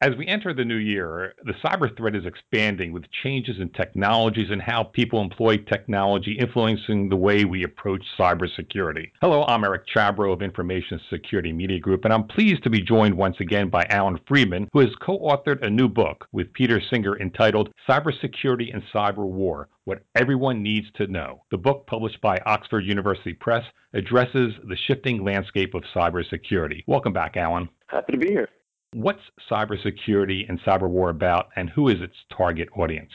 As we enter the new year, the cyber threat is expanding with changes in technologies and how people employ technology influencing the way we approach cybersecurity. Hello, I'm Eric Chabrow of Information Security Media Group, and I'm pleased to be joined once again by Allan Friedman, who has co authored a new book with Peter Singer entitled Cybersecurity and Cyber War What Everyone Needs to Know. The book, published by Oxford University Press, addresses the shifting landscape of cybersecurity. Welcome back, Allan. Happy to be here. What's cybersecurity and cyber war about, and who is its target audience?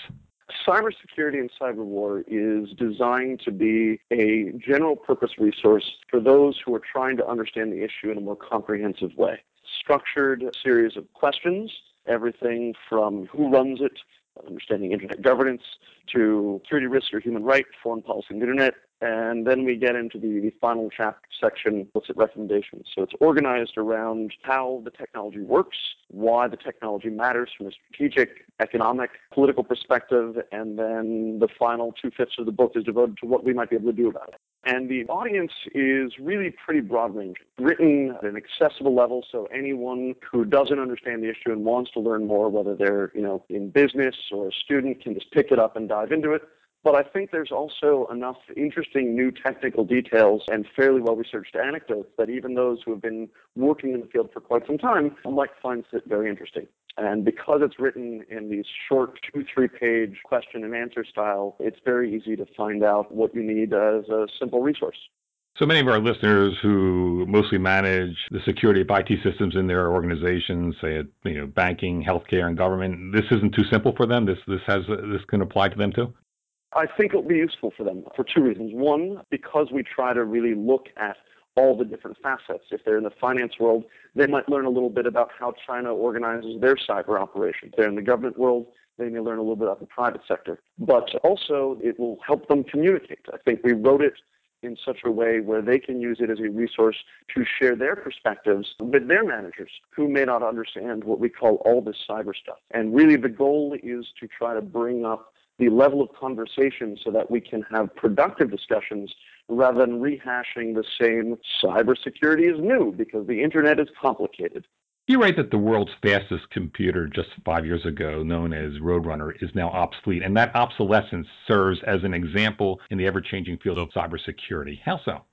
Cybersecurity and cyber war is designed to be a general purpose resource for those who are trying to understand the issue in a more comprehensive way. Structured series of questions, everything from who runs it, understanding internet governance, to security risks or human rights, foreign policy in the internet, and then we get into the, the final chapter section, looks at recommendations. So it's organized around how the technology works, why the technology matters from a strategic, economic, political perspective, and then the final two fifths of the book is devoted to what we might be able to do about it. And the audience is really pretty broad ranging, written at an accessible level, so anyone who doesn't understand the issue and wants to learn more, whether they're you know in business or a student, can just pick it up and dive into it. But I think there's also enough interesting new technical details and fairly well researched anecdotes that even those who have been working in the field for quite some time might find it very interesting. And because it's written in these short two, three page question and answer style, it's very easy to find out what you need as a simple resource. So many of our listeners who mostly manage the security of IT systems in their organizations, say it, you know, banking, healthcare, and government, this isn't too simple for them. This this has this can apply to them too. I think it'll be useful for them for two reasons. One, because we try to really look at all the different facets. If they're in the finance world, they might learn a little bit about how China organizes their cyber operations. If they're in the government world, they may learn a little bit about the private sector. But also, it will help them communicate. I think we wrote it in such a way where they can use it as a resource to share their perspectives with their managers who may not understand what we call all this cyber stuff. And really, the goal is to try to bring up the level of conversation so that we can have productive discussions rather than rehashing the same cybersecurity is new because the internet is complicated. You write that the world's fastest computer just five years ago, known as Roadrunner, is now obsolete, and that obsolescence serves as an example in the ever changing field of cybersecurity. How so?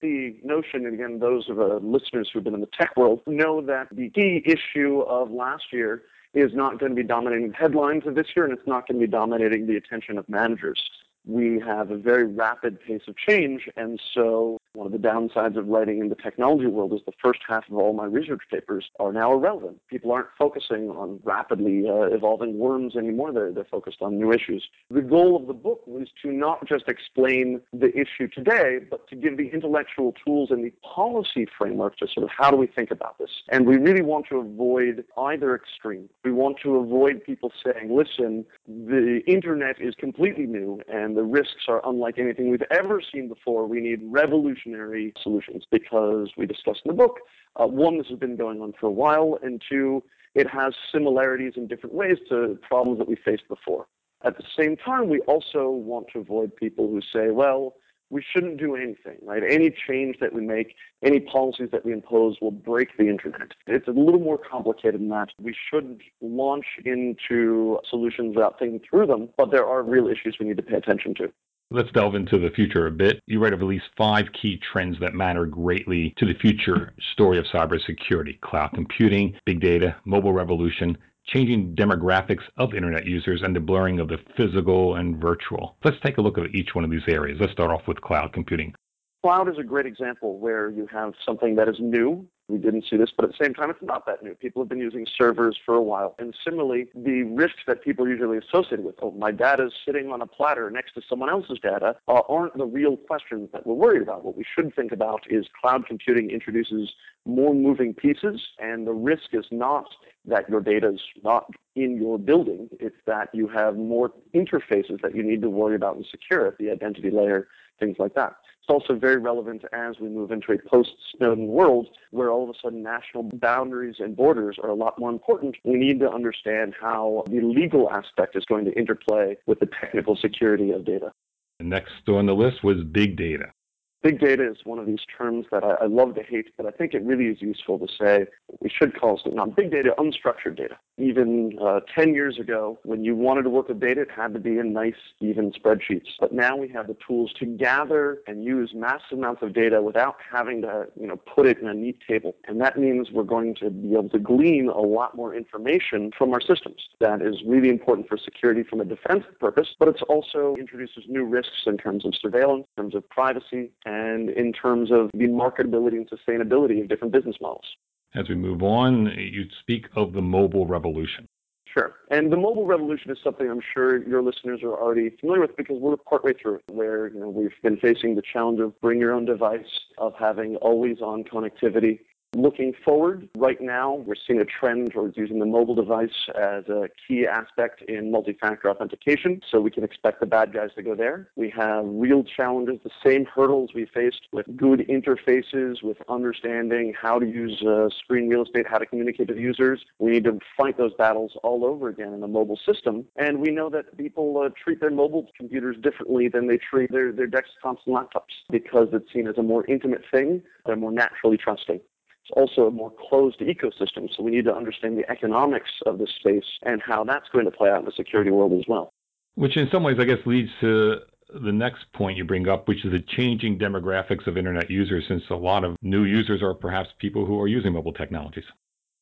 The notion, and again, those of the listeners who've been in the tech world know that the key issue of last year is not going to be dominating the headlines of this year, and it's not going to be dominating the attention of managers. We have a very rapid pace of change, and so one of the downsides of writing in the technology world is the first half of all my research papers are now irrelevant. People aren't focusing on rapidly uh, evolving worms anymore. They're, they're focused on new issues. The goal of the book was to not just explain the issue today, but to give the intellectual tools and the policy framework to sort of how do we think about this. And we really want to avoid either extreme. We want to avoid people saying, listen, the internet is completely new and the risks are unlike anything we've ever seen before. We need revolution solutions because we discussed in the book, uh, one, this has been going on for a while, and two, it has similarities in different ways to problems that we faced before. At the same time, we also want to avoid people who say, well, we shouldn't do anything, right? Any change that we make, any policies that we impose will break the internet. It's a little more complicated than that. We should launch into solutions without thinking through them, but there are real issues we need to pay attention to. Let's delve into the future a bit. You write of at least five key trends that matter greatly to the future story of cybersecurity cloud computing, big data, mobile revolution, changing demographics of internet users, and the blurring of the physical and virtual. Let's take a look at each one of these areas. Let's start off with cloud computing. Cloud is a great example where you have something that is new we didn't see this, but at the same time, it's not that new. People have been using servers for a while. And similarly, the risks that people usually associate with, oh, my data is sitting on a platter next to someone else's data, uh, aren't the real questions that we're worried about. What we should think about is cloud computing introduces more moving pieces, and the risk is not that your data is not in your building. It's that you have more interfaces that you need to worry about and secure at the identity layer, things like that. It's also very relevant as we move into a post-Snowden world where all of a sudden national boundaries and borders are a lot more important. We need to understand how the legal aspect is going to interplay with the technical security of data. Next on the list was big data. Big data is one of these terms that I, I, love to hate, but I think it really is useful to say we should call it not big data, unstructured data. Even uh, 10 years ago, when you wanted to work with data, it had to be in nice, even spreadsheets. But now we have the tools to gather and use massive amounts of data without having to, you know, put it in a neat table. And that means we're going to be able to glean a lot more information from our systems. That is really important for security from a defensive purpose, but it also introduces new risks in terms of surveillance, in terms of privacy, and in terms of the marketability and sustainability of different business models. As we move on, you speak of the mobile revolution. Sure. And the mobile revolution is something I'm sure your listeners are already familiar with because we're partway through it, where you know, we've been facing the challenge of bring your own device, of having always on connectivity, Looking forward, right now, we're seeing a trend towards using the mobile device as a key aspect in multi-factor authentication, so we can expect the bad guys to go there. We have real challenges, the same hurdles we faced with good interfaces, with understanding how to use uh, screen real estate, how to communicate with users. We need to fight those battles all over again in the mobile system, and we know that people uh, treat their mobile computers differently than they treat their, their desktops and laptops because it's seen as a more intimate thing. They're more naturally trusting. Also a more closed ecosystem, so we need to understand the economics of this space and how that's going to play out in the security world as well. Which, in some ways, I guess leads to the next point you bring up, which is the changing demographics of internet users, since a lot of new users are perhaps people who are using mobile technologies.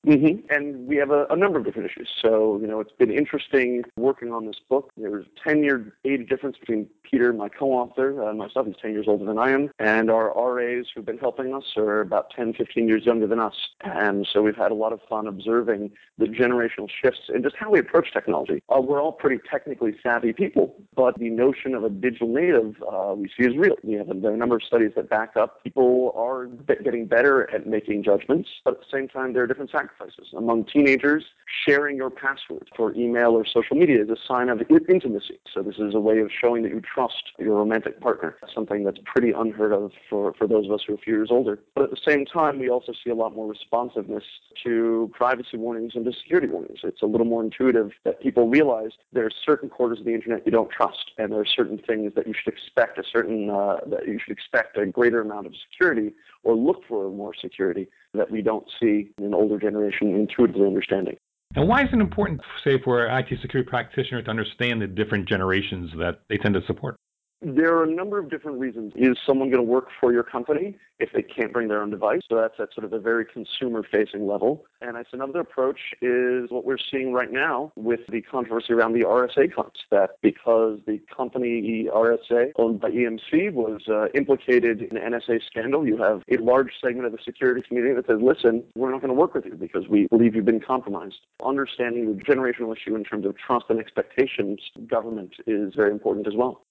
Mm-hmm. And we have a, a, number of different issues. So, you know, it's been interesting working on this book. There's a 10 year age difference between Peter, my co-author, uh, myself, he's 10 years older than I am, and our RAs who've been helping us are about 10, 15 years younger than us. And so we've had a lot of fun observing the generational shifts and just how we approach technology. Uh, we're all pretty technically savvy people, but the notion of a digital native uh, we see is real. We have a, there are a number of studies that back up people are getting better at making judgments, but at the same time, there are different sacrifices. Among teenagers, sharing your password for email or social media is a sign of intimacy. So this is a way of showing that you trust your romantic partner, something that's pretty unheard of for, for those of us who are a few years older. But at the same time, we also see a lot more responsiveness to privacy warnings and to security warnings. It's a little more intuitive that people realize there are certain quarters of the internet you don't trust, and there are certain things that you should expect a certain uh, that you should expect a greater amount of security or look for more security that we don't see in older generation intuitively understanding. And why is it important, say, for an IT security practitioner to understand the different generations that they tend to support? There are a number of different reasons. Is someone going to work for your company if they can't bring their own device? So that's at sort of a very consumer facing level. And that's another approach is what we're seeing right now with the controversy around the RSA cuts. That because the company RSA owned by EMC was uh, implicated in an NSA scandal, you have a large segment of the security community that says, listen, we're not going to work with you because we believe you've been compromised. Understanding the generational issue in terms of trust and expectations, government is very important as well.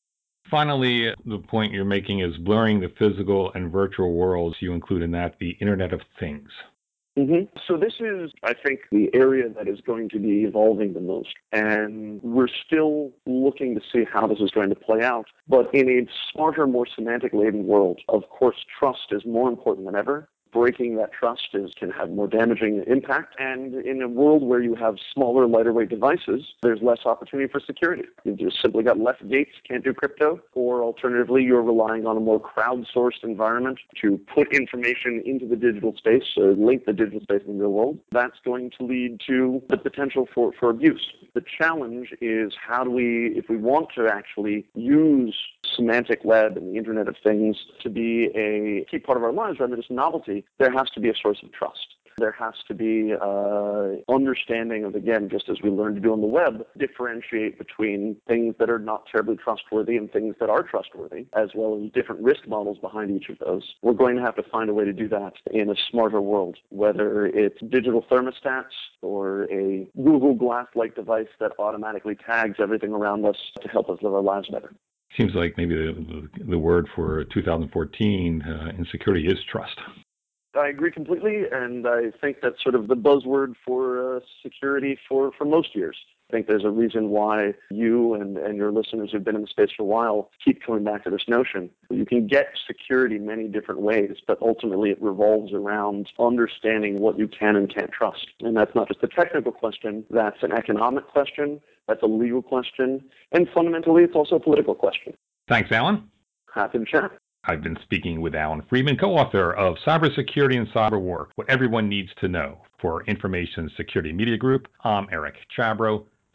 Finally, the point you're making is blurring the physical and virtual worlds. You include in that the Internet of Things. Mm-hmm. So this is, I think, the area that is going to be evolving the most. And we're still looking to see how this is going to play out. But in a smarter, more semantic laden world, of course, trust is more important than ever breaking that trust is can have more damaging impact. And in a world where you have smaller, lighter weight devices, there's less opportunity for security. You've just simply got less gates, can't do crypto, or alternatively, you're relying on a more crowdsourced environment to put information into the digital space, uh, link the digital space in the real world. That's going to lead to the potential for, for abuse. The challenge is how do we, if we want to actually use semantic web and the Internet of Things to be a key part of our lives rather than just novelty, there has to be a source of trust. There has to be uh, understanding of, again, just as we learned to do on the web, differentiate between things that are not terribly trustworthy and things that are trustworthy, as well as different risk models behind each of those. We're going to have to find a way to do that in a smarter world, whether it's digital thermostats or a Google Glass-like device that automatically tags everything around us to help us live our lives better seems like maybe the, the word for 2014 uh, in security is trust. I agree completely, and I think that's sort of the buzzword for uh, security for, for most years. I think there's a reason why you and, and your listeners who've been in the space for a while keep coming back to this notion. You can get security many different ways, but ultimately it revolves around understanding what you can and can't trust. And that's not just a technical question, that's an economic question, that's a legal question, and fundamentally it's also a political question. Thanks, Allan. Happy to chat. I've been speaking with Allan Friedman, co author of Cybersecurity and Cyber War What Everyone Needs to Know for Information Security Media Group. I'm Eric Chabrow.